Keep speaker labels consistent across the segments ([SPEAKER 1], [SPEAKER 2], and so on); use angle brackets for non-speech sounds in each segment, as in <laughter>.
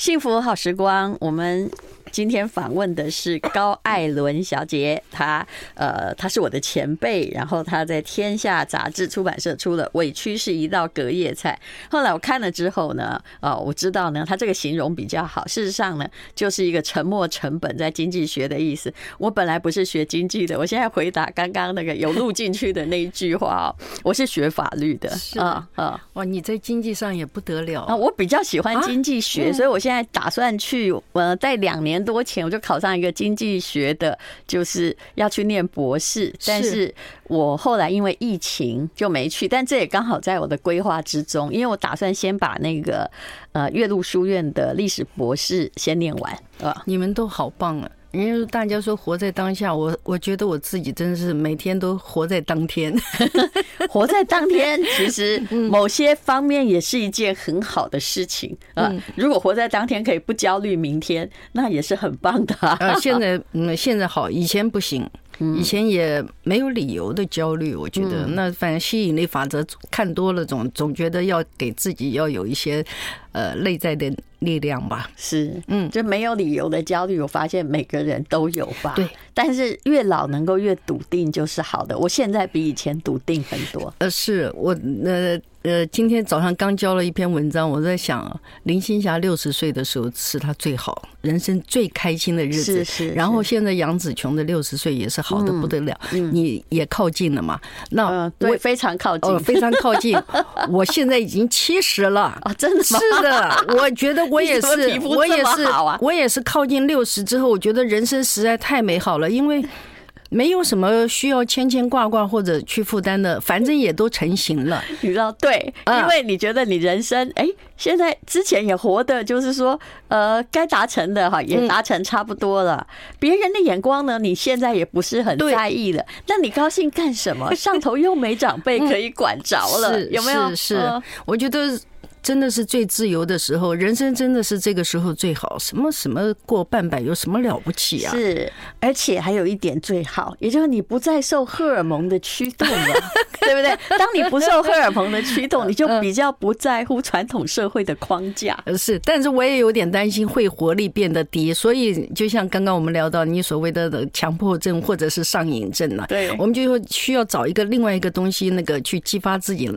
[SPEAKER 1] 幸福好时光，我们。今天访问的是高艾伦小姐，她呃，她是我的前辈，然后她在天下杂志出版社出了《委屈是一道隔夜菜》。后来我看了之后呢，哦，我知道呢，她这个形容比较好。事实上呢，就是一个沉没成本在经济学的意思。我本来不是学经济的，我现在回答刚刚那个有录进去的那一句话哦，我是学法律的啊啊！
[SPEAKER 2] 哇，你在经济上也不得了
[SPEAKER 1] 啊！我比较喜欢经济学，所以我现在打算去呃，在两年。多钱我就考上一个经济学的，就是要去念博士，但是我后来因为疫情就没去，但这也刚好在我的规划之中，因为我打算先把那个呃岳麓书院的历史博士先念完啊。
[SPEAKER 2] 你们都好棒啊！因为大家说活在当下，我我觉得我自己真的是每天都活在当天，<laughs>
[SPEAKER 1] 活在当天，其实 <laughs> 某些方面也是一件很好的事情啊。如果活在当天可以不焦虑明天，那也是很棒的啊。
[SPEAKER 2] 现 <laughs> 在嗯，现在好，以前不行，以前也没有理由的焦虑。我觉得那反正吸引力法则看多了，总总觉得要给自己要有一些呃内在的。力量吧，
[SPEAKER 1] 是，嗯，就没有理由的焦虑，我发现每个人都有吧。
[SPEAKER 2] 对，
[SPEAKER 1] 但是越老能够越笃定就是好的。我现在比以前笃定很多。
[SPEAKER 2] 呃，是我呃。呃，今天早上刚交了一篇文章，我在想，林青霞六十岁的时候是她最好、人生最开心的日子。
[SPEAKER 1] 是是。
[SPEAKER 2] 然后现在杨紫琼的六十岁也是好的不得了，你也靠近了嘛？那
[SPEAKER 1] 我非常靠近，
[SPEAKER 2] 非常靠近。<laughs> 我现在已经七十了
[SPEAKER 1] 啊，真的吗？
[SPEAKER 2] 是的，我觉得我也是，<laughs> 我也是，我也是靠近六十之后，我觉得人生实在太美好了，因为。没有什么需要牵牵挂挂或者去负担的，反正也都成型了，
[SPEAKER 1] 你知道？对，因为你觉得你人生，哎，现在之前也活的，就是说，呃，该达成的哈，也达成差不多了。别人的眼光呢，你现在也不是很在意了。那你高兴干什么？上头又没长辈 <laughs> 可以管着了，有没有？
[SPEAKER 2] 是，我觉得。真的是最自由的时候，人生真的是这个时候最好。什么什么过半百有什么了不起啊？
[SPEAKER 1] 是，而且还有一点最好，也就是你不再受荷尔蒙的驱动了，<laughs> 对不对？当你不受荷尔蒙的驱动，你就比较不在乎传统社会的框架。
[SPEAKER 2] 是，但是我也有点担心会活力变得低，所以就像刚刚我们聊到你所谓的强迫症或者是上瘾症了，
[SPEAKER 1] 对，
[SPEAKER 2] 我们就需要找一个另外一个东西，那个去激发自己。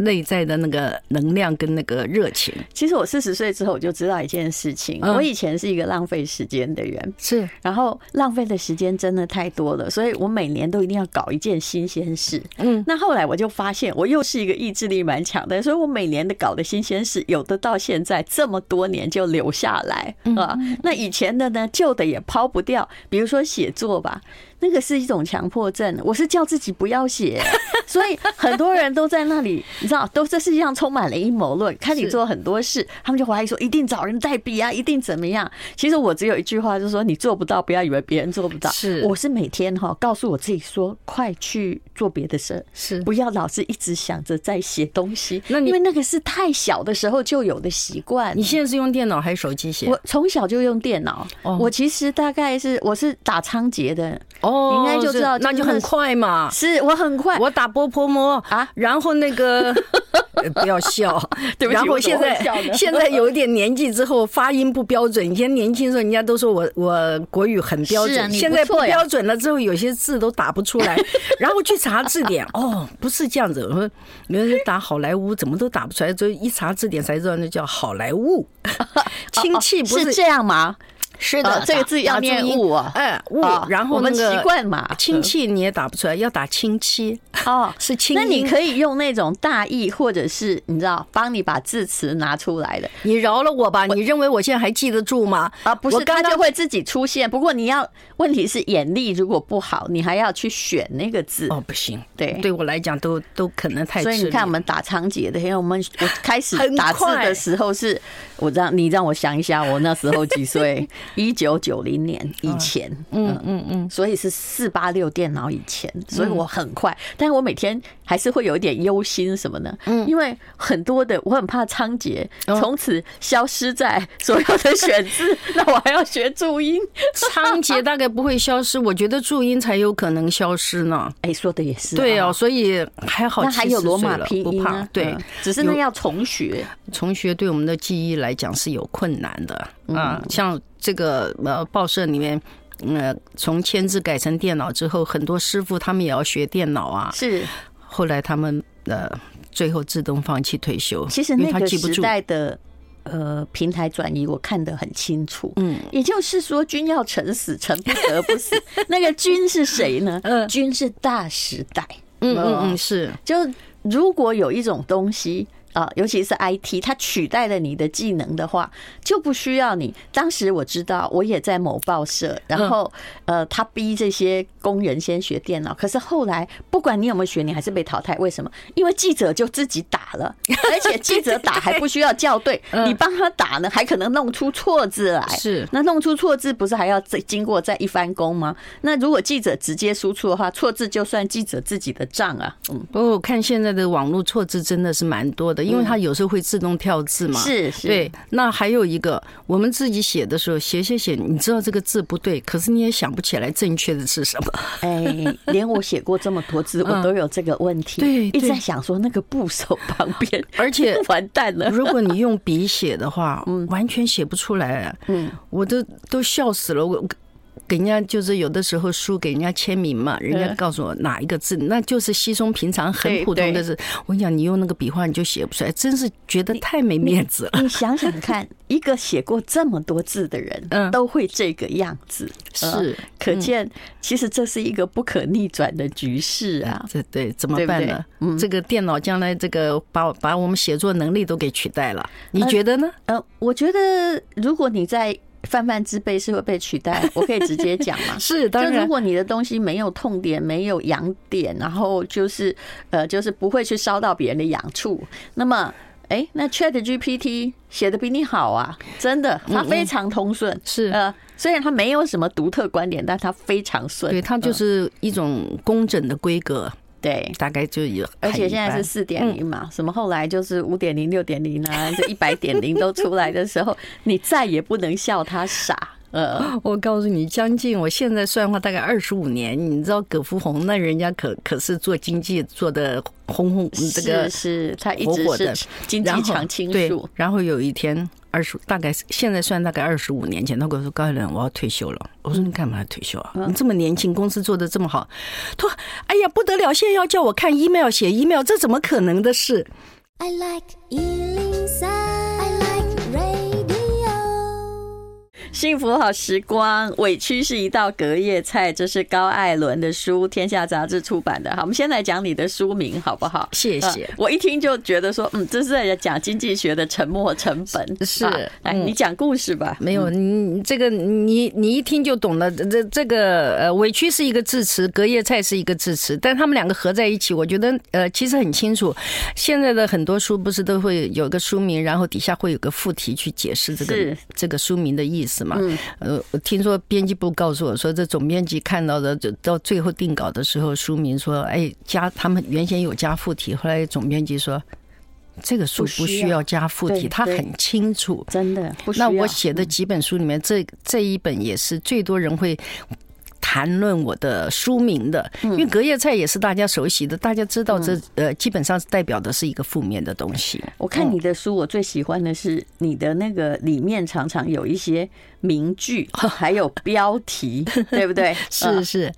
[SPEAKER 2] 内在的那个能量跟那个热情，
[SPEAKER 1] 其实我四十岁之后我就知道一件事情，我以前是一个浪费时间的人，
[SPEAKER 2] 是，
[SPEAKER 1] 然后浪费的时间真的太多了，所以我每年都一定要搞一件新鲜事。嗯，那后来我就发现，我又是一个意志力蛮强的，所以我每年的搞的新鲜事，有的到现在这么多年就留下来啊。那以前的呢，旧的也抛不掉，比如说写作吧。那个是一种强迫症，我是叫自己不要写，所以很多人都在那里，你知道，都这世界上充满了阴谋论，看你做很多事，他们就怀疑说一定找人代笔啊，一定怎么样？其实我只有一句话，就是说你做不到，不要以为别人做不到。
[SPEAKER 2] 是，
[SPEAKER 1] 我是每天哈告诉我自己说，快去做别的事，是不要老是一直想着在写东西。那因为那个是太小的时候就有的习惯。
[SPEAKER 2] 你现在是用电脑还是手机写？
[SPEAKER 1] 我从小就用电脑。我其实大概是我是打仓颉的。
[SPEAKER 2] 哦，
[SPEAKER 1] 应该就知道，
[SPEAKER 2] 那就很快嘛。
[SPEAKER 1] 是我很快，
[SPEAKER 2] 我打波泼摸啊，然后那个 <laughs> 不要笑，对不起。然后现在 <laughs> 现在有一点年纪之后，发音不标准。以前年轻的时候，人家都说我我国语很标准，现在不标准了之后，有些字都打不出来。<laughs> 然后去查字典，哦，不是这样子。我说你们打好莱坞怎么都打不出来，就一查字典才知道那叫好莱坞。亲戚不是
[SPEAKER 1] 这样吗？是的，这个字要念物
[SPEAKER 2] 啊，哎，物，然后
[SPEAKER 1] 我们习惯嘛，
[SPEAKER 2] 亲戚你也打不出来，要打亲戚
[SPEAKER 1] 哦，<laughs>
[SPEAKER 2] 是亲。
[SPEAKER 1] 那你可以用那种大意，或者是你知道，帮你把字词拿出来的。
[SPEAKER 2] 你饶了我吧，你认为我现在还记得住吗？
[SPEAKER 1] 啊，不是，它就会自己出现。不过你要，问题是眼力如果不好，你还要去选那个字。
[SPEAKER 2] 哦，不行，
[SPEAKER 1] 对，
[SPEAKER 2] 对我来讲都都可能太。
[SPEAKER 1] 所以你看，我们打仓颉的，因为我们我开始打字的时候是，我让你让我想一下，我那时候几岁？<laughs> 一九九零。零年以前，嗯嗯嗯，所以是四八六电脑以前，所以我很快，但但我每天还是会有一点忧心什么呢？嗯，因为很多的我很怕仓颉从此消失在所有的选字，<laughs> 那我还要学注音。
[SPEAKER 2] 仓颉大概不会消失，我觉得注音才有可能消失呢。
[SPEAKER 1] 哎，说的也是。
[SPEAKER 2] 对哦，所以还好。
[SPEAKER 1] 那还有罗马拼音啊？
[SPEAKER 2] 对，
[SPEAKER 1] 只是那要重学，
[SPEAKER 2] 重学对我们的记忆来讲是有困难的啊。像这个呃报社里面。呃，从签字改成电脑之后，很多师傅他们也要学电脑啊。
[SPEAKER 1] 是，
[SPEAKER 2] 后来他们呃，最后自动放弃退休。
[SPEAKER 1] 其实那个时代的呃平台转移，我看得很清楚。嗯，也就是说，君要臣死，臣不得不死。<laughs> 那个君是谁呢？嗯，君是大时代。
[SPEAKER 2] 嗯嗯嗯，是。
[SPEAKER 1] 就如果有一种东西。啊，尤其是 IT，它取代了你的技能的话，就不需要你。当时我知道，我也在某报社，然后呃，他逼这些工人先学电脑。可是后来，不管你有没有学，你还是被淘汰。为什么？因为记者就自己打了，<laughs> 而且记者打还不需要校 <laughs> 对，你帮他打呢，还可能弄出错字来。
[SPEAKER 2] 是，
[SPEAKER 1] 那弄出错字不是还要再经过再一番工吗？那如果记者直接输出的话，错字就算记者自己的账啊。嗯，
[SPEAKER 2] 不过我看现在的网络错字真的是蛮多的。因为它有时候会自动跳字嘛，
[SPEAKER 1] 是是。
[SPEAKER 2] 对，那还有一个，我们自己写的时候写写写，你知道这个字不对，可是你也想不起来正确的是什么。
[SPEAKER 1] 哎，连我写过这么多字，我都有这个问题。
[SPEAKER 2] 对，
[SPEAKER 1] 一直在想说那个部首旁边，<laughs>
[SPEAKER 2] 而且 <laughs>
[SPEAKER 1] 完蛋了。
[SPEAKER 2] 如果你用笔写的话，嗯，完全写不出来。嗯，我都都笑死了。我。给人家就是有的时候书给人家签名嘛，人家告诉我哪一个字，那就是稀松平常、很普通的字。我跟你讲，你用那个笔画你就写不出来，真是觉得太没面子了。
[SPEAKER 1] 你想想看，一个写过这么多字的人，嗯，都会这个样子，
[SPEAKER 2] 是
[SPEAKER 1] 可见，其实这是一个不可逆转的局势啊。
[SPEAKER 2] 这对怎么办呢？嗯，这个电脑将来这个把把我们写作能力都给取代了，你觉得呢？
[SPEAKER 1] 呃，我觉得如果你在。泛泛之辈是会被取代，我可以直接讲嘛？<laughs>
[SPEAKER 2] 是，当然。
[SPEAKER 1] 就如果你的东西没有痛点，没有痒点，然后就是呃，就是不会去烧到别人的痒处，那么，哎，那 Chat GPT 写的比你好啊，真的，它非常通顺。
[SPEAKER 2] 是
[SPEAKER 1] 呃，虽然它没有什么独特观点，但它非常顺。
[SPEAKER 2] 对，它就是一种工整的规格。
[SPEAKER 1] 对，
[SPEAKER 2] 大概就有，
[SPEAKER 1] 而且现在是四点零嘛，什么后来就是五点零、六点零啊，这一百点零都出来的时候，你再也不能笑他傻。呃，<laughs>
[SPEAKER 2] 我告诉你，将近我现在算的话，大概二十五年。你知道葛福洪，那人家可可是做经济做的红红，这个
[SPEAKER 1] 是他一直是经济常青树。
[SPEAKER 2] 然后有一天。二十大概现在算大概二十五年前，他跟我说：“高艾伦，我要退休了。”我说：“你干嘛要退休啊？你这么年轻，公司做的这么好。”他说：“哎呀，不得了！现在要叫我看 email、写 email，这怎么可能的事？” I like
[SPEAKER 1] 幸福好时光，委屈是一道隔夜菜。这是高艾伦的书，天下杂志出版的。好，我们先来讲你的书名，好不好？
[SPEAKER 2] 谢谢。
[SPEAKER 1] 我一听就觉得说，嗯，这是在讲经济学的沉没成本。
[SPEAKER 2] 是，
[SPEAKER 1] 来，你讲故事吧。
[SPEAKER 2] 没有，你这个你你一听就懂了。这这个呃，委屈是一个字词，隔夜菜是一个字词，但他们两个合在一起，我觉得呃，其实很清楚。现在的很多书不是都会有个书名，然后底下会有个副题去解释这个这个书名的意思。嗯，呃，我听说编辑部告诉我说，这总编辑看到的，到最后定稿的时候，书名说，哎，加他们原先有加附体，后来总编辑说，这个书不需要加附体，他很清楚，
[SPEAKER 1] 真的。
[SPEAKER 2] 那我写的几本书里面，这这一本也是最多人会。谈论我的书名的，因为隔夜菜也是大家熟悉的，大家知道这呃，基本上是代表的是一个负面的东西。
[SPEAKER 1] 我看你的书，我最喜欢的是你的那个里面常常有一些名句，<laughs> 还有标题，对不对？
[SPEAKER 2] 是 <laughs> 是。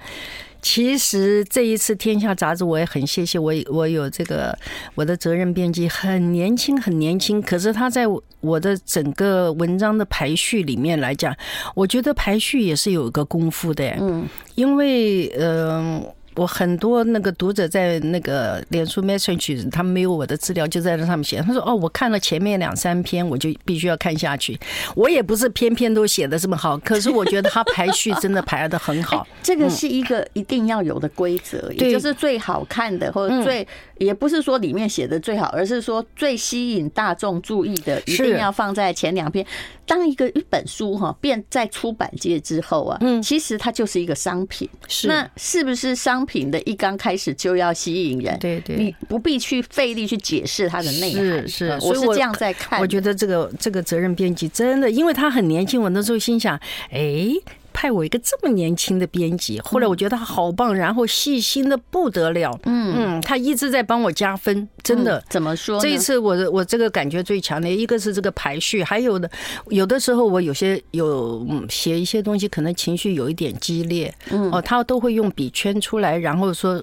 [SPEAKER 2] 其实这一次《天下》杂志，我也很谢谢我，我有这个我的责任编辑，很年轻，很年轻。可是他在我的整个文章的排序里面来讲，我觉得排序也是有一个功夫的。嗯，因为嗯。呃我很多那个读者在那个脸书 message，他们没有我的资料，就在那上面写。他说：“哦，我看了前面两三篇，我就必须要看下去。”我也不是篇篇都写的这么好，可是我觉得他排序真的排的很好。<laughs>
[SPEAKER 1] 这个是一个一定要有的规则，也就是最好看的，或者最也不是说里面写的最好，而是说最吸引大众注意的，一定要放在前两篇。当一个一本书哈变在出版界之后啊，嗯，其实它就是一个商品。是那是不是商？商品的一刚开始就要吸引人，
[SPEAKER 2] 对对，
[SPEAKER 1] 你不必去费力去解释它的内涵。
[SPEAKER 2] 是是，
[SPEAKER 1] 我是这样在看。
[SPEAKER 2] 我觉得这个这个责任编辑真的，因为他很年轻，我那时候心想，哎。派我一个这么年轻的编辑，后来我觉得他好棒，然后细心的不得了。嗯嗯，他一直在帮我加分，真的。
[SPEAKER 1] 怎么说？
[SPEAKER 2] 这一次我我这个感觉最强烈，一个是这个排序，还有的有的时候我有些有写一些东西，可能情绪有一点激烈。嗯哦，他都会用笔圈出来，然后说：“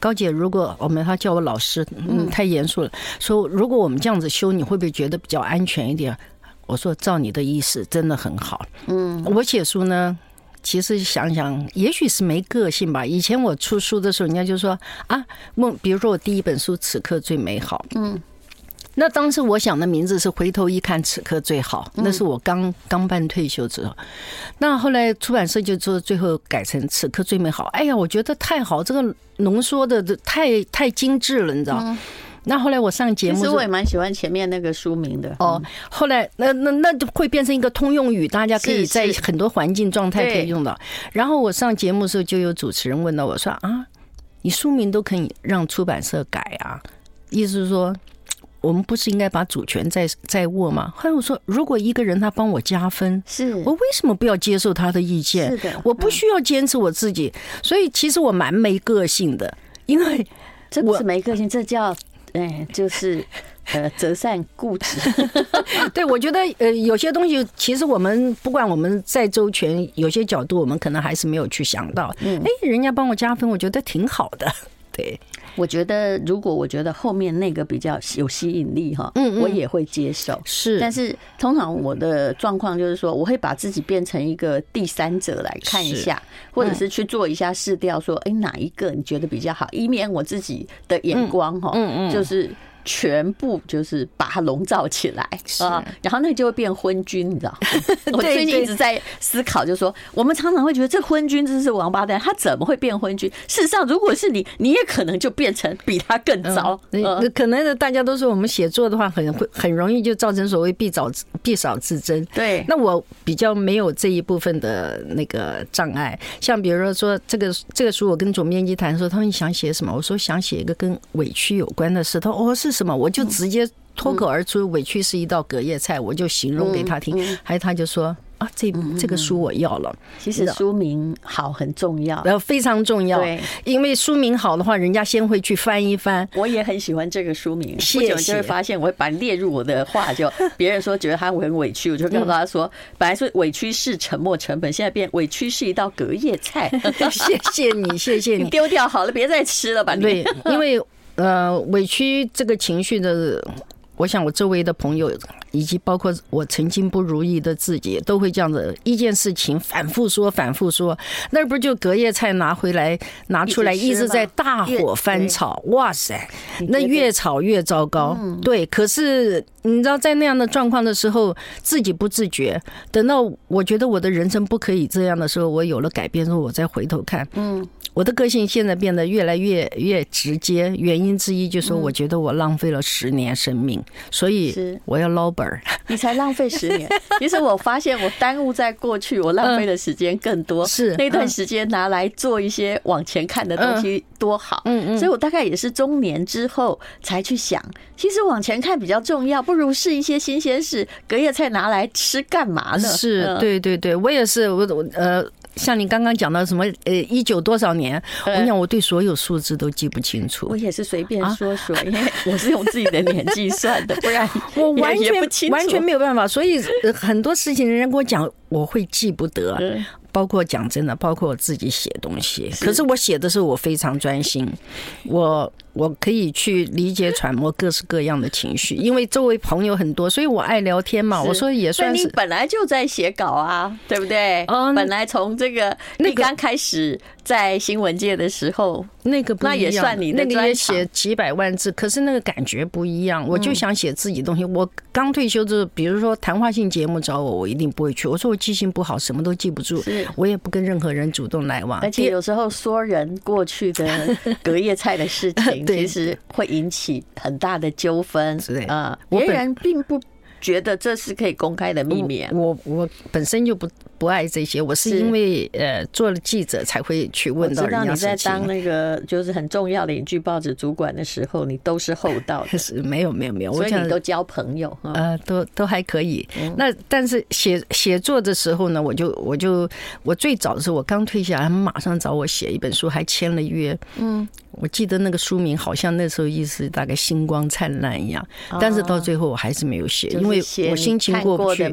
[SPEAKER 2] 高姐，如果我们他叫我老师，嗯，太严肃了。说如果我们这样子修，你会不会觉得比较安全一点？”我说照你的意思，真的很好。嗯，我写书呢，其实想想，也许是没个性吧。以前我出书的时候，人家就说啊，梦，比如说我第一本书《此刻最美好》，嗯，那当时我想的名字是回头一看，此刻最好。那是我刚刚办退休之后，那后来出版社就做最后改成《此刻最美好》。哎呀，我觉得太好，这个浓缩的太太精致了，你知道。那后来我上节目，
[SPEAKER 1] 其实我也蛮喜欢前面那个书名的
[SPEAKER 2] 哦。后来那那那就会变成一个通用语，大家可以在很多环境状态可以用到。然后我上节目的时候，就有主持人问到我说：“啊，你书名都可以让出版社改啊？意思是说，我们不是应该把主权在在握吗？”后来我说：“如果一个人他帮我加分，
[SPEAKER 1] 是
[SPEAKER 2] 我为什么不要接受他的意见？
[SPEAKER 1] 是的，
[SPEAKER 2] 我不需要坚持我自己。所以其实我蛮没个性的，因为
[SPEAKER 1] 这不是没个性，这叫。”哎，就是 <laughs> 呃，择善固执。<laughs>
[SPEAKER 2] 对，我觉得呃，有些东西其实我们不管我们再周全，有些角度我们可能还是没有去想到。嗯，哎，人家帮我加分，我觉得挺好的。<laughs> 对，
[SPEAKER 1] 我觉得如果我觉得后面那个比较有吸引力哈，嗯，我也会接受。是，但是通常我的状况就是说，我会把自己变成一个第三者来看一下，或者是去做一下试调，说，哎，哪一个你觉得比较好，以免我自己的眼光哈，嗯嗯，就是。全部就是把它笼罩起来啊，然后那就会变昏君，你知道？<laughs> 我最近一直在思考，就是说，我们常常会觉得这昏君真是王八蛋，他怎么会变昏君？事实上，如果是你，你也可能就变成比他更糟。
[SPEAKER 2] 可能大家都说我们写作的话，很会很容易就造成所谓必早必少自珍。
[SPEAKER 1] 对，
[SPEAKER 2] 那我比较没有这一部分的那个障碍。像比如说说这个这个书，我跟总编辑谈说，他们想写什么？我说想写一个跟委屈有关的事。他说哦是。什么？我就直接脱口而出，委屈是一道隔夜菜，我就形容给他听。还有他就说啊，这这个书我要了。
[SPEAKER 1] 其实书名好很重要，
[SPEAKER 2] 然后非常重要。对，因为书名好的话，人家先会去翻一翻。
[SPEAKER 1] 我也很喜欢这个书名。不久就会发现，我会把列入我的话，就别人说觉得他很委屈，我就告诉他说，本来说委屈是沉默成本，现在变委屈是一道隔夜菜。<laughs>
[SPEAKER 2] 谢谢你，谢谢你，<laughs>
[SPEAKER 1] 丢掉好了，别再吃了吧。
[SPEAKER 2] 对，因为。呃，委屈这个情绪的，我想我周围的朋友，以及包括我曾经不如意的自己，都会这样子一件事情反复说，反复说，那不就隔夜菜拿回来拿出来，一直在大火翻炒，哇塞，那越炒越糟糕。对，可是你知道，在那样的状况的时候，自己不自觉，等到我觉得我的人生不可以这样的时候，我有了改变之后，我再回头看，嗯。我的个性现在变得越来越越直接，原因之一就是说，我觉得我浪费了十年生命，所以我要捞本儿。<laughs>
[SPEAKER 1] 你才浪费十年，其实我发现我耽误在过去，我浪费的时间更多。<laughs> 是那段时间拿来做一些往前看的东西多好。嗯嗯，所以我大概也是中年之后才去想，其实往前看比较重要，不如试一些新鲜事。隔夜菜拿来吃干嘛呢？
[SPEAKER 2] 是对对对，我也是，我我呃。像你刚刚讲到什么呃，一九多少年？我跟你讲，我对所有数字都记不清楚。
[SPEAKER 1] 我也是随便说说，因为 <laughs> 我是用自己的年纪算的，不然 <laughs>
[SPEAKER 2] 我完全完全没有办法。所以很多事情人家跟我讲，我会记不得。包括讲真的，包括我自己写东西。可是我写的时候，我非常专心。我。我可以去理解揣摩各式各样的情绪，因为周围朋友很多，所以我爱聊天嘛。我说也算是。
[SPEAKER 1] 你本来就在写稿啊，对不对？嗯。本来从这个你刚开始在新闻界的时候，
[SPEAKER 2] 那个
[SPEAKER 1] 那也算你的。
[SPEAKER 2] 那个也写几百万字，可是那个感觉不一样。我就想写自己东西。我刚退休之后，比如说谈话性节目找我，我一定不会去。我说我记性不好，什么都记不住。我也不跟任何人主动来往。
[SPEAKER 1] 而且有时候说人过去的 <laughs> 隔夜菜的事情。其实会引起很大的纠纷，啊，别人并不觉得这是可以公开的秘密。
[SPEAKER 2] 我我本身就不不爱这些，我是因为呃做了记者才会去问到人家。
[SPEAKER 1] 你在当那个就是很重要的影剧报纸主管的时候，你都是厚道的。<laughs>
[SPEAKER 2] 是没有没有没有，
[SPEAKER 1] 所以你都交朋友，
[SPEAKER 2] 呃，都都还可以。那但是写写作的时候呢，我就我就我最早的时候，我刚退下来，他们马上找我写一本书，还签了约。嗯。我记得那个书名好像那时候意思大概星光灿烂一样，但是到最后我还是没有写，因为我心情过不去。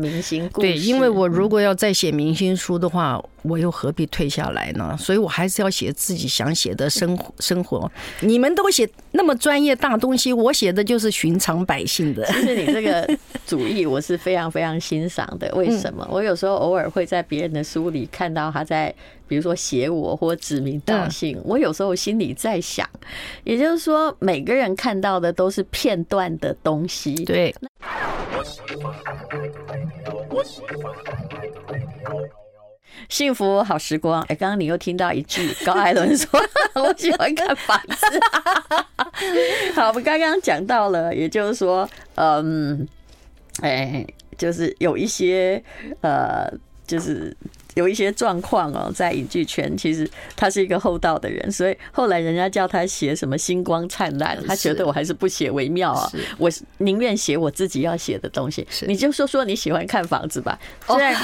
[SPEAKER 2] 对，因为我如果要再写明星书的话，我又何必退下来呢？所以我还是要写自己想写的生活 <laughs> 生活。你们都写那么专业大东西，我写的就是寻常百姓的。
[SPEAKER 1] 其实你这个主义我是非常非常欣赏的。为什么？我有时候偶尔会在别人的书里看到他在。比如说写我或指名道姓，我有时候心里在想，也就是说，每个人看到的都是片段的东西。
[SPEAKER 2] 对，
[SPEAKER 1] 幸福好时光。哎，刚刚你又听到一句 <laughs> 高艾伦说：“ <laughs> 我喜欢看房子。<laughs> ”好，我们刚刚讲到了，也就是说，嗯，哎，就是有一些呃，就是。有一些状况哦，在影剧圈，其实他是一个厚道的人，所以后来人家叫他写什么“星光灿烂”，他觉得我还是不写为妙啊。我宁愿写我自己要写的东西。你就说说你喜欢看房子吧。虽然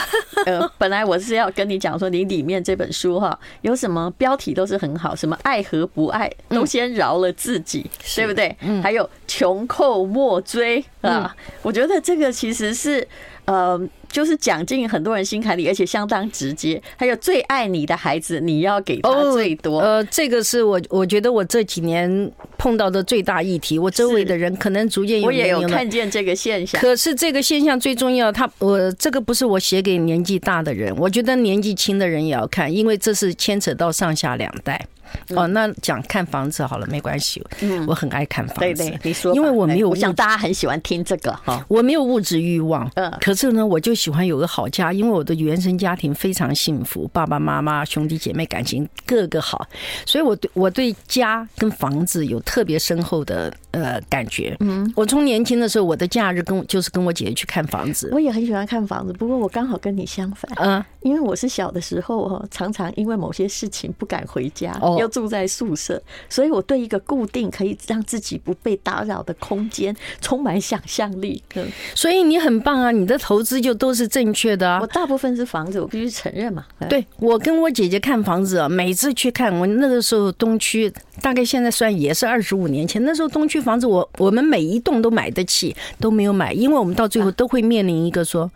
[SPEAKER 1] 呃，<laughs> 本来我是要跟你讲说，你里面这本书哈，有什么标题都是很好，什么爱和不爱都先饶了自己，对不对？还有穷寇莫追啊，我觉得这个其实是呃。就是讲进很多人心坎里，而且相当直接。还有最爱你的孩子，你要给他最多。
[SPEAKER 2] 呃，这个是我我觉得我这几年碰到的最大议题。我周围的人可能逐渐有
[SPEAKER 1] 我也有看见这个现象。
[SPEAKER 2] 可是这个现象最重要，他我这个不是我写给年纪大的人，我觉得年纪轻的人也要看，因为这是牵扯到上下两代。哦，那讲看房子好了，没关系。嗯，我很爱看房子。对对，
[SPEAKER 1] 你说，
[SPEAKER 2] 因为我没有，
[SPEAKER 1] 我想大家很喜欢听这个哈。
[SPEAKER 2] 我没有物质欲望，嗯，可是呢，我就喜欢有个好家，因为我的原生家庭非常幸福，爸爸妈妈、兄弟姐妹感情个个好，所以我对我对家跟房子有特别深厚的呃感觉。嗯，我从年轻的时候，我的假日跟就是跟我姐姐去看房子。
[SPEAKER 1] 我也很喜欢看房子，不过我刚好跟你相反。嗯，因为我是小的时候哈，常常因为某些事情不敢回家，哦要住在宿舍，所以我对一个固定可以让自己不被打扰的空间充满想象力。嗯，
[SPEAKER 2] 所以你很棒啊，你的投资就都是正确的啊。
[SPEAKER 1] 我大部分是房子，我必须承认嘛。
[SPEAKER 2] 对，我跟我姐姐看房子啊，每次去看，我那个时候东区大概现在算也是二十五年前，那时候东区房子我我们每一栋都买得起，都没有买，因为我们到最后都会面临一个说。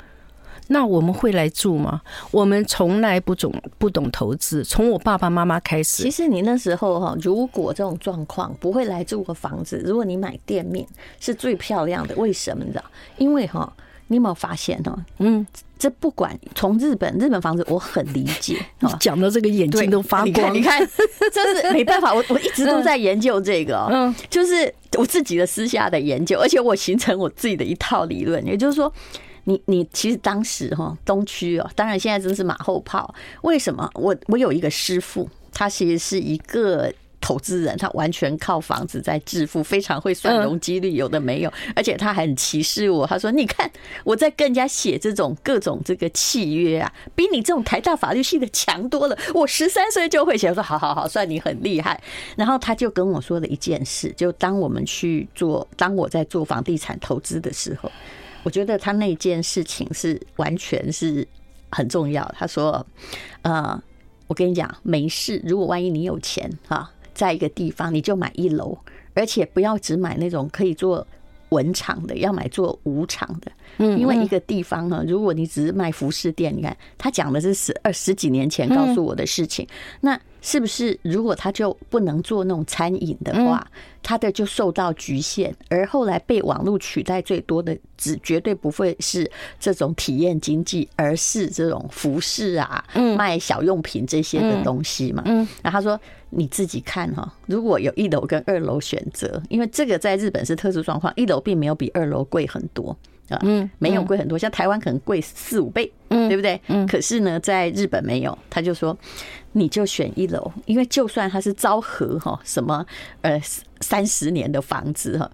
[SPEAKER 2] 那我们会来住吗？我们从来不懂不懂投资，从我爸爸妈妈开始。
[SPEAKER 1] 其实你那时候哈，如果这种状况不会来住个房子，如果你买店面是最漂亮的。为什么呢？因为哈，你有没有发现呢？嗯，这不管从日本日本房子，我很理解。
[SPEAKER 2] 你 <laughs> 讲到这个眼睛都发光，
[SPEAKER 1] 你看，这是 <laughs> 没办法，我我一直都在研究这个，嗯，就是我自己的私下的研究，而且我形成我自己的一套理论，也就是说。你你其实当时哈东区哦，当然现在真是马后炮。为什么？我我有一个师傅，他其实是一个投资人，他完全靠房子在致富，非常会算容积率，有的没有，而且他还很歧视我。他说：“你看我在跟人家写这种各种这个契约啊，比你这种台大法律系的强多了。我十三岁就会写。”我说：“好好好，算你很厉害。”然后他就跟我说了一件事，就当我们去做，当我在做房地产投资的时候。我觉得他那件事情是完全是很重要。他说：“呃，我跟你讲，没事。如果万一你有钱哈，在一个地方你就买一楼，而且不要只买那种可以做文场的，要买做武场的。嗯，因为一个地方呢，如果你只是卖服饰店，你看他讲的是十二十几年前告诉我的事情，那。”是不是如果他就不能做那种餐饮的话，他的就受到局限，而后来被网络取代最多的，只绝对不会是这种体验经济，而是这种服饰啊，卖小用品这些的东西嘛。嗯，然后他说你自己看哈，如果有一楼跟二楼选择，因为这个在日本是特殊状况，一楼并没有比二楼贵很多。嗯，没有贵很多，像台湾可能贵四五倍，嗯，对不对？嗯，可是呢，在日本没有，他就说，你就选一楼，因为就算它是昭和哈，什么呃三十年的房子哈，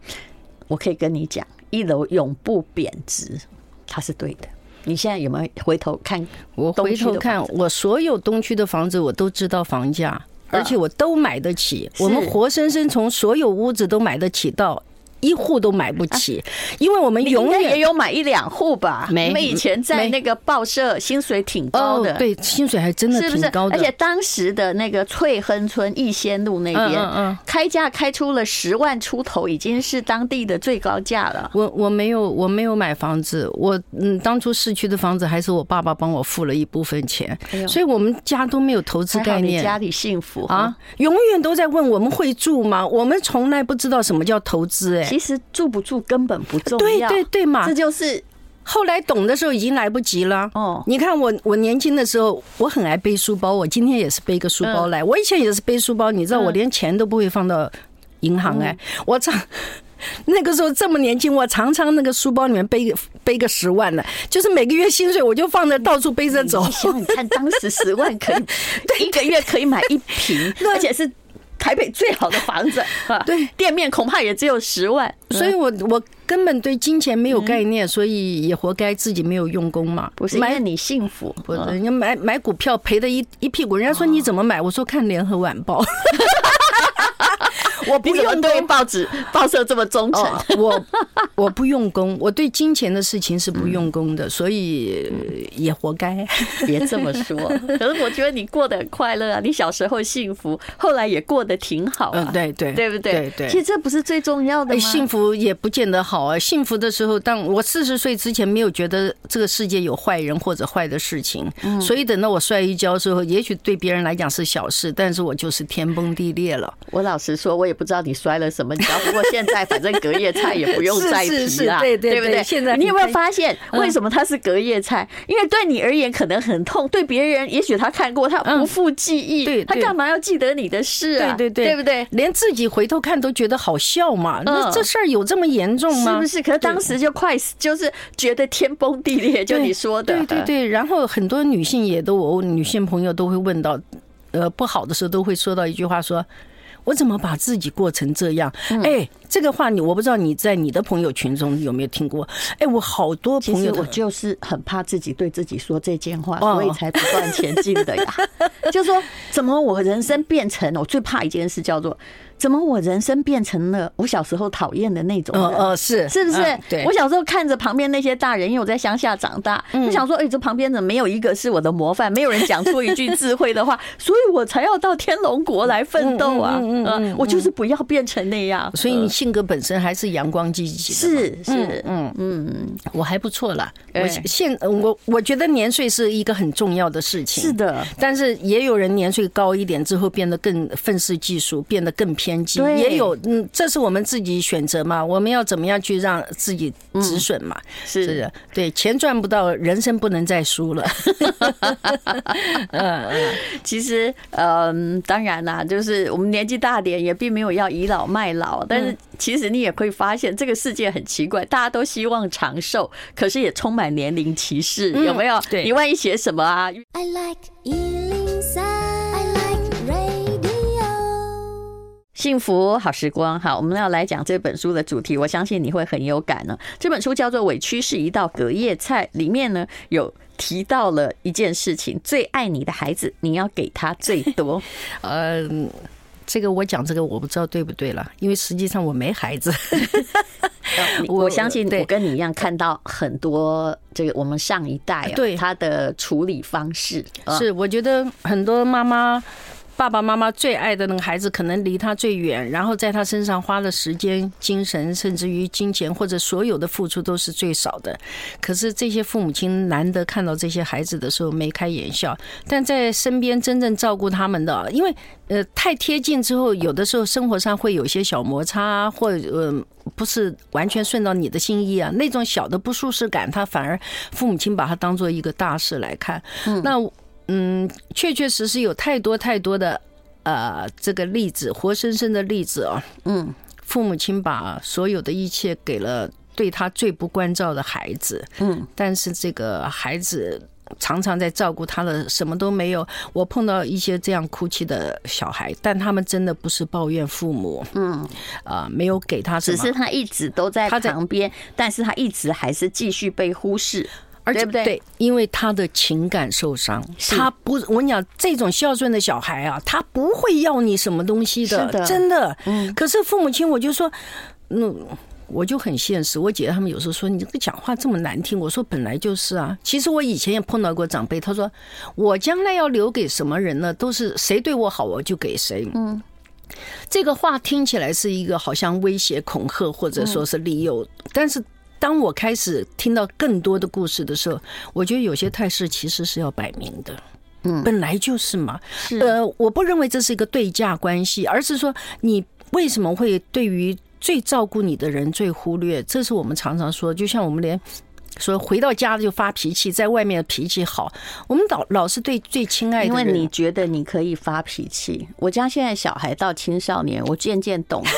[SPEAKER 1] 我可以跟你讲，一楼永不贬值，它是对的。你现在有没有回头看？
[SPEAKER 2] 我回头看，我所有东区的房子，我都知道房价，而且我都买得起。我们活生生从所有屋子都买得起到。一户都买不起，因为我们永远
[SPEAKER 1] 也有买一两户吧。没，我们以前在那个报社，薪水挺高的。
[SPEAKER 2] 对，薪水还真的挺高的。
[SPEAKER 1] 而且当时的那个翠亨村逸仙路那边，开价开出了十万出头，已经是当地的最高价了。
[SPEAKER 2] 我我没有我没有买房子，我嗯，当初市区的房子还是我爸爸帮我付了一部分钱，所以我们家都没有投资概念。
[SPEAKER 1] 家里幸福
[SPEAKER 2] 啊，永远都在问我们会住吗？我们从来不知道什么叫投资，哎。
[SPEAKER 1] 其实住不住根本不重
[SPEAKER 2] 要，对对对嘛，
[SPEAKER 1] 这就是
[SPEAKER 2] 后来懂的时候已经来不及了。哦，你看我我年轻的时候我很爱背书包，我今天也是背个书包来。我以前也是背书包，你知道我连钱都不会放到银行哎，我常那个时候这么年轻，我常常那个书包里面背背个十万呢，就是每个月薪水我就放在到处背着走。
[SPEAKER 1] 你想你看当时十万可以 <laughs> 一个月可以买一瓶，<laughs> 而且是。台北最好的房子，<laughs> 对，店面恐怕也只有十万，
[SPEAKER 2] 所以我我根本对金钱没有概念，所以也活该自己没有用功嘛。
[SPEAKER 1] 不是，因为你幸福，
[SPEAKER 2] 不是人家买买股票赔的一一屁股，人家说你怎么买？我说看联合晚报。<laughs>
[SPEAKER 1] 我不用对报纸、报社这么忠诚。
[SPEAKER 2] 我我不用功，我对金钱的事情是不用功的，所以也活该。<laughs>
[SPEAKER 1] 别这么说，可是我觉得你过得很快乐啊！你小时候幸福，后来也过得挺好。嗯，
[SPEAKER 2] 对对，
[SPEAKER 1] 对不对？
[SPEAKER 2] 对对。
[SPEAKER 1] 其实这不是最重要的吗？
[SPEAKER 2] 幸福也不见得好啊。幸福的时候，当我四十岁之前没有觉得这个世界有坏人或者坏的事情，所以等到我摔一跤之后，也许对别人来讲是小事，但是我就是天崩地裂了。
[SPEAKER 1] 我老实说，我也。不知道你摔了什么跤，不过现在反正隔夜菜也不用 <laughs> 再提了，
[SPEAKER 2] 对对
[SPEAKER 1] 对不对？现在你有没有发现，为什么它是隔夜菜？因为对你而言可能很痛，对别人也许他看过，他不复记忆，他干嘛要记得你的事啊？
[SPEAKER 2] 对对对，
[SPEAKER 1] 对不对？
[SPEAKER 2] 连自己回头看都觉得好笑嘛。那这事儿有这么严重吗？
[SPEAKER 1] 是不是？可是当时就快死，就是觉得天崩地裂，就你说的。
[SPEAKER 2] 对对对，然后很多女性也都，我女性朋友都会问到，呃，不好的时候都会说到一句话说。我怎么把自己过成这样？哎，这个话你我不知道你在你的朋友群中有没有听过？哎，我好多朋友，
[SPEAKER 1] 我就是很怕自己对自己说这件话，所以才不断前进的呀。<laughs> 就说怎么我人生变成了，我最怕一件事叫做。怎么我人生变成了我小时候讨厌的那种人？
[SPEAKER 2] 哦，是
[SPEAKER 1] 是不是？对，我小时候看着旁边那些大人，因为我在乡下长大，我想说，哎，这旁边怎么没有一个是我的模范？没有人讲出一句智慧的话，<laughs> 所以我才要到天龙国来奋斗啊！嗯，我就是不要变成那样。
[SPEAKER 2] 所以你性格本身还是阳光积极的。
[SPEAKER 1] 是是，嗯嗯，
[SPEAKER 2] 我还不错啦。我现我我觉得年岁是一个很重要的事情。
[SPEAKER 1] 是的，
[SPEAKER 2] 但是也有人年岁高一点之后变得更愤世嫉俗，变得更偏激，也有，嗯，这是我们自己选择嘛，我们要怎么样去让自己止损嘛？是的，对，钱赚不到，人生不能再输了。
[SPEAKER 1] 嗯嗯，其实，嗯，当然啦，就是我们年纪大点，也并没有要倚老卖老，但是其实你也会发现，这个世界很奇怪，大家都希望长寿，可是也充满年龄歧视，有没有？对，你万一写什么啊？I like 幸福好时光，好，我们要来讲这本书的主题，我相信你会很有感呢。这本书叫做《委屈是一道隔夜菜》，里面呢有提到了一件事情：最爱你的孩子，你要给他最多。<laughs>
[SPEAKER 2] 嗯，这个我讲这个我不知道对不对了，因为实际上我没孩子。<laughs>
[SPEAKER 1] 我相信我跟你一样看到很多这个我们上一代对他的处理方式，
[SPEAKER 2] 是我觉得很多妈妈。爸爸妈妈最爱的那个孩子，可能离他最远，然后在他身上花的时间、精神，甚至于金钱或者所有的付出都是最少的。可是这些父母亲难得看到这些孩子的时候眉开眼笑，但在身边真正照顾他们的，因为呃太贴近之后，有的时候生活上会有些小摩擦，或呃不是完全顺到你的心意啊，那种小的不舒适感，他反而父母亲把它当做一个大事来看。那。嗯，确确实实有太多太多的，呃，这个例子，活生生的例子哦。嗯，父母亲把所有的一切给了对他最不关照的孩子。嗯，但是这个孩子常常在照顾他的，什么都没有。我碰到一些这样哭泣的小孩，但他们真的不是抱怨父母。嗯，啊，没有给他什么，
[SPEAKER 1] 只是他一直都在他旁边，但是他一直还是继续被忽视。
[SPEAKER 2] 而且
[SPEAKER 1] 对不对？
[SPEAKER 2] 对，因为他的情感受伤，他不，我跟你讲，这种孝顺的小孩啊，他不会要你什么东西的，的真的。嗯，可是父母亲，我就说，嗯。我就很现实，我姐姐他们有时候说，你这个讲话这么难听，我说本来就是啊。其实我以前也碰到过长辈，他说我将来要留给什么人呢？都是谁对我好，我就给谁。嗯，这个话听起来是一个好像威胁、恐吓，或者说是利诱。但是当我开始听到更多的故事的时候，我觉得有些态势其实是要摆明的。嗯，本来就是嘛。是呃，我不认为这是一个对价关系，而是说你为什么会对于。最照顾你的人最忽略，这是我们常常说。就像我们连说回到家就发脾气，在外面脾气好，我们老老是对最亲爱的人。
[SPEAKER 1] 因为你觉得你可以发脾气。我家现在小孩到青少年，我渐渐懂得，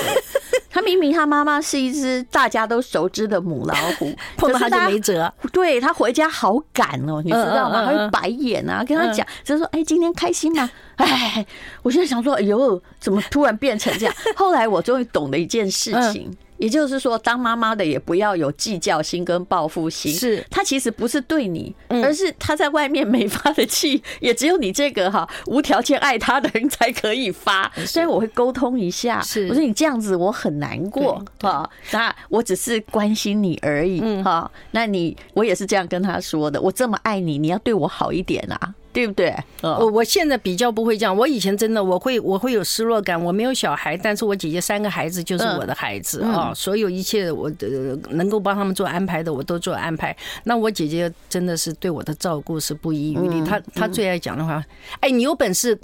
[SPEAKER 1] 他明明他妈妈是一只大家都熟知的母老虎，<laughs>
[SPEAKER 2] 碰到他就没辙。
[SPEAKER 1] 对，他回家好赶哦，你知道吗？他会白眼啊，跟他讲，就是说，哎，今天开心吗？哎，我现在想说，哎呦，怎么突然变成这样？后来我终于懂了一件事情，也就是说，当妈妈的也不要有计较心跟报复心。是，他其实不是对你，而是他在外面没发的气，也只有你这个哈无条件爱他的人才可以发。所以我会沟通一下，是，我说你这样子我很难过哈，那我只是关心你而已哈。那你我也是这样跟他说的，我这么爱你，你要对我好一点啊。对不对？
[SPEAKER 2] 我我现在比较不会这样。我以前真的我会我会有失落感。我没有小孩，但是我姐姐三个孩子就是我的孩子啊。所有一切我的能够帮他们做安排的，我都做安排。那我姐姐真的是对我的照顾是不遗余力。她她最爱讲的话，哎，你有本事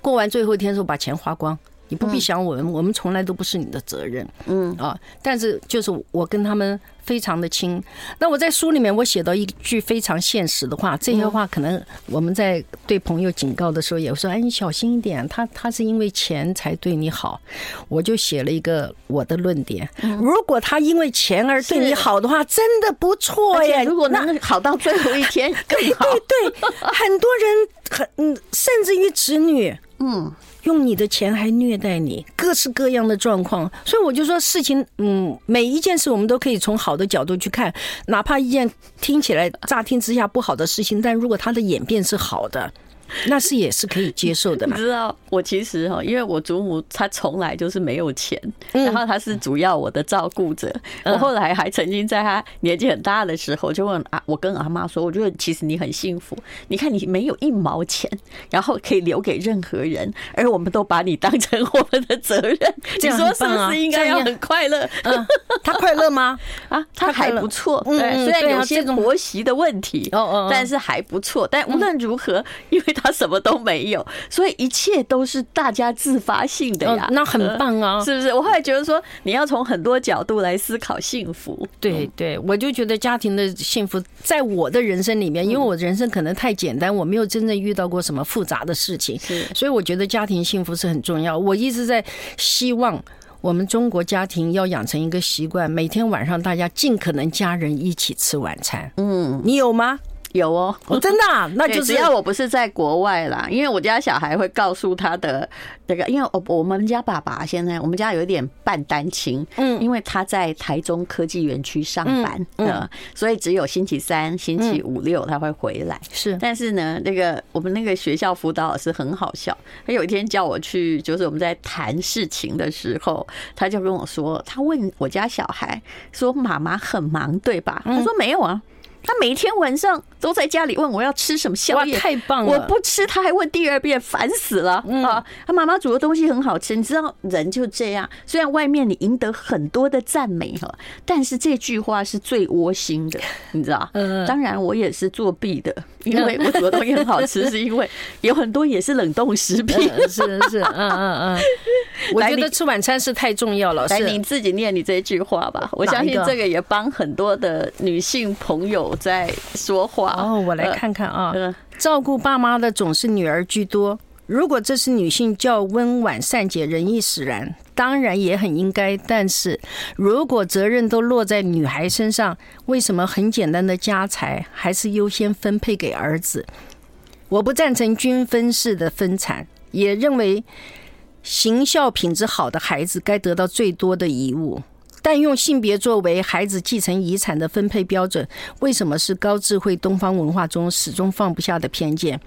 [SPEAKER 2] 过完最后一天时候把钱花光。你不必想我们，我们从来都不是你的责任。嗯啊，但是就是我跟他们非常的亲。那我在书里面我写到一句非常现实的话，这些话可能我们在对朋友警告的时候也说：“哎，你小心一点，他他是因为钱才对你好。”我就写了一个我的论点：如果他因为钱而对你好的话，真的不错耶。
[SPEAKER 1] 如果能好到最后一天 <laughs> 更好。
[SPEAKER 2] 对对，很多人很嗯，甚至于子女嗯。用你的钱还虐待你，各式各样的状况，所以我就说事情，嗯，每一件事我们都可以从好的角度去看，哪怕一件听起来乍听之下不好的事情，但如果它的演变是好的。那是也是可以接受的嘛？<laughs>
[SPEAKER 1] 你知道我其实哈，因为我祖母她从来就是没有钱，然后她是主要我的照顾者。我后来还曾经在她年纪很大的时候，就问啊，我跟阿妈说，我觉得其实你很幸福。你看你没有一毛钱，然后可以留给任何人，而我们都把你当成我们的责任。<laughs> 你说是不是应该要很快乐？
[SPEAKER 2] 嗯，他快乐吗？
[SPEAKER 1] 啊，他还不错。对，虽然有些婆媳的问题，哦哦，但是还不错。但无论如何，因为他什么都没有，所以一切都是大家自发性的呀。
[SPEAKER 2] 那很棒啊，
[SPEAKER 1] 是不是？我后来觉得说，你要从很多角度来思考幸福。
[SPEAKER 2] 对对，我就觉得家庭的幸福，在我的人生里面，因为我人生可能太简单，我没有真正遇到过什么复杂的事情，所以我觉得家庭幸福是很重要。我一直在希望我们中国家庭要养成一个习惯，每天晚上大家尽可能家人一起吃晚餐。嗯，你有吗？
[SPEAKER 1] 有哦，
[SPEAKER 2] 真的，啊，<laughs> 那就是
[SPEAKER 1] 只要我不是在国外啦，因为我家小孩会告诉他的那个，因为我我们家爸爸现在我们家有一点半单亲，嗯，因为他在台中科技园区上班，嗯，所以只有星期三、星期五六他会回来，是，但是呢，那个我们那个学校辅导老师很好笑，他有一天叫我去，就是我们在谈事情的时候，他就跟我说，他问我家小孩说：“妈妈很忙，对吧？”他说：“没有啊。”他每天晚上都在家里问我要吃什么宵夜，
[SPEAKER 2] 太棒了！
[SPEAKER 1] 我不吃，他还问第二遍，烦死了啊！他妈妈煮的东西很好吃，你知道人就这样。虽然外面你赢得很多的赞美哈，但是这句话是最窝心的，你知道？嗯，当然我也是作弊的，因为我煮的东西很好吃，<laughs> 是因为有很多也是冷冻食品。
[SPEAKER 2] 是是，嗯嗯嗯。<laughs> 我觉得吃晚餐是太重要了。
[SPEAKER 1] 来，你自己念你这句话吧。我相信这个也帮很多的女性朋友。在说话
[SPEAKER 2] 哦，我来看看啊。照顾爸妈的总是女儿居多。如果这是女性较温婉善解人意使然，当然也很应该。但是如果责任都落在女孩身上，为什么很简单的家财还是优先分配给儿子？我不赞成均分式的分产，也认为行孝品质好的孩子该得到最多的遗物。但用性别作为孩子继承遗产的分配标准，为什么是高智慧东方文化中始终放不下的偏见？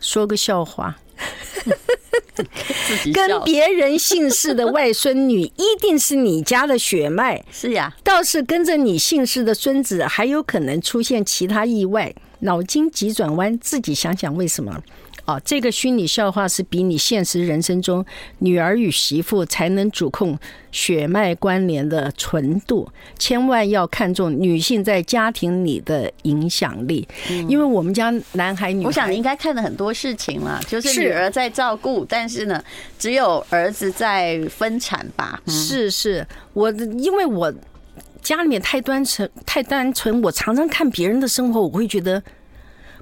[SPEAKER 2] 说个笑话。<laughs> 跟别人姓氏的外孙女一定是你家的血脉，
[SPEAKER 1] 是呀。
[SPEAKER 2] 倒是跟着你姓氏的孙子，还有可能出现其他意外。脑筋急转弯，自己想想为什么？哦，这个虚拟笑话是比你现实人生中女儿与媳妇才能主控血脉关联的纯度，千万要看重女性在家庭里的影响力。因为我们家男孩女孩，
[SPEAKER 1] 我想你应该看了很多事情了，就是女儿在照顾，但是呢，只有儿子在分产吧？
[SPEAKER 2] 是是，我因为我家里面太单纯，太单纯，我常常看别人的生活，我会觉得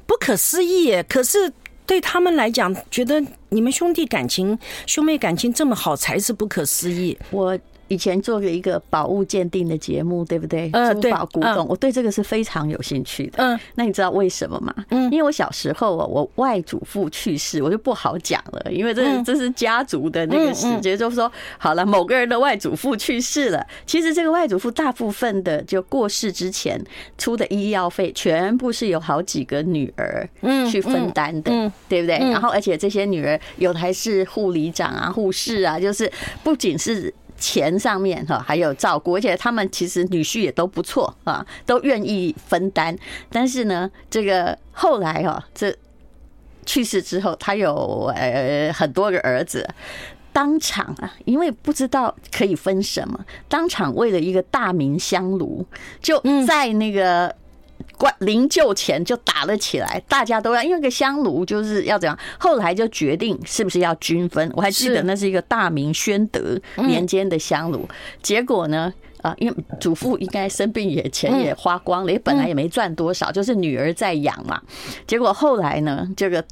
[SPEAKER 2] 不可思议。可是。对他们来讲，觉得你们兄弟感情、兄妹感情这么好，才是不可思议。
[SPEAKER 1] 我。以前做了一个宝物鉴定的节目，对不
[SPEAKER 2] 对？
[SPEAKER 1] 珠宝古董，我对这个是非常有兴趣的。嗯，那你知道为什么吗？嗯，因为我小时候啊，我外祖父去世，我就不好讲了，因为这这是家族的那个时节，就是说，好了，某个人的外祖父去世了，其实这个外祖父大部分的就过世之前出的医药费，全部是有好几个女儿嗯去分担的，对不对？然后而且这些女儿有的还是护理长啊、护士啊，就是不仅是。钱上面哈，还有照顾，而且他们其实女婿也都不错啊，都愿意分担。但是呢，这个后来哈，这去世之后，他有呃很多个儿子，当场啊，因为不知道可以分什么，当场为了一个大明香炉，就在那个。关灵柩前就打了起来，大家都要，因为个香炉就是要怎样，后来就决定是不是要均分。我还记得那是一个大明宣德年间的香炉，结果呢，啊，因为祖父应该生病也钱也花光了，也本来也没赚多少，就是女儿在养嘛。结果后来呢，这个。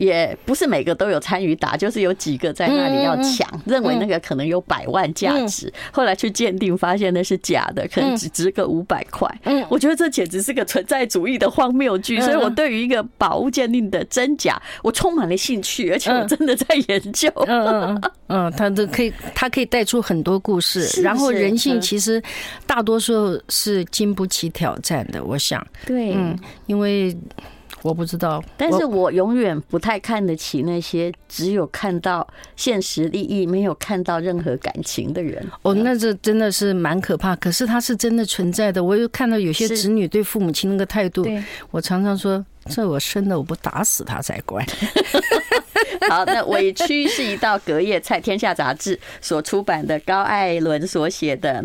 [SPEAKER 1] 也不是每个都有参与打，就是有几个在那里要抢，认为那个可能有百万价值，后来去鉴定发现那是假的，可能只值个五百块。嗯，我觉得这简直是个存在主义的荒谬剧，所以我对于一个宝物鉴定的真假，我充满了兴趣，而且我真的在研究。
[SPEAKER 2] 嗯嗯嗯，他都可以，他可以带出很多故事，然后人性其实大多数是经不起挑战的，我想。
[SPEAKER 1] 对，
[SPEAKER 2] 嗯，因为。我不知道，
[SPEAKER 1] 但是我永远不太看得起那些只有看到现实利益，没有看到任何感情的人。
[SPEAKER 2] 哦，那这真的是蛮可怕。可是他是真的存在的。我又看到有些子女对父母亲那个态度，我常常说：这我生的，我不打死他才怪。<laughs>
[SPEAKER 1] 好，那委屈是一道隔夜菜。天下杂志所出版的高艾伦所写的。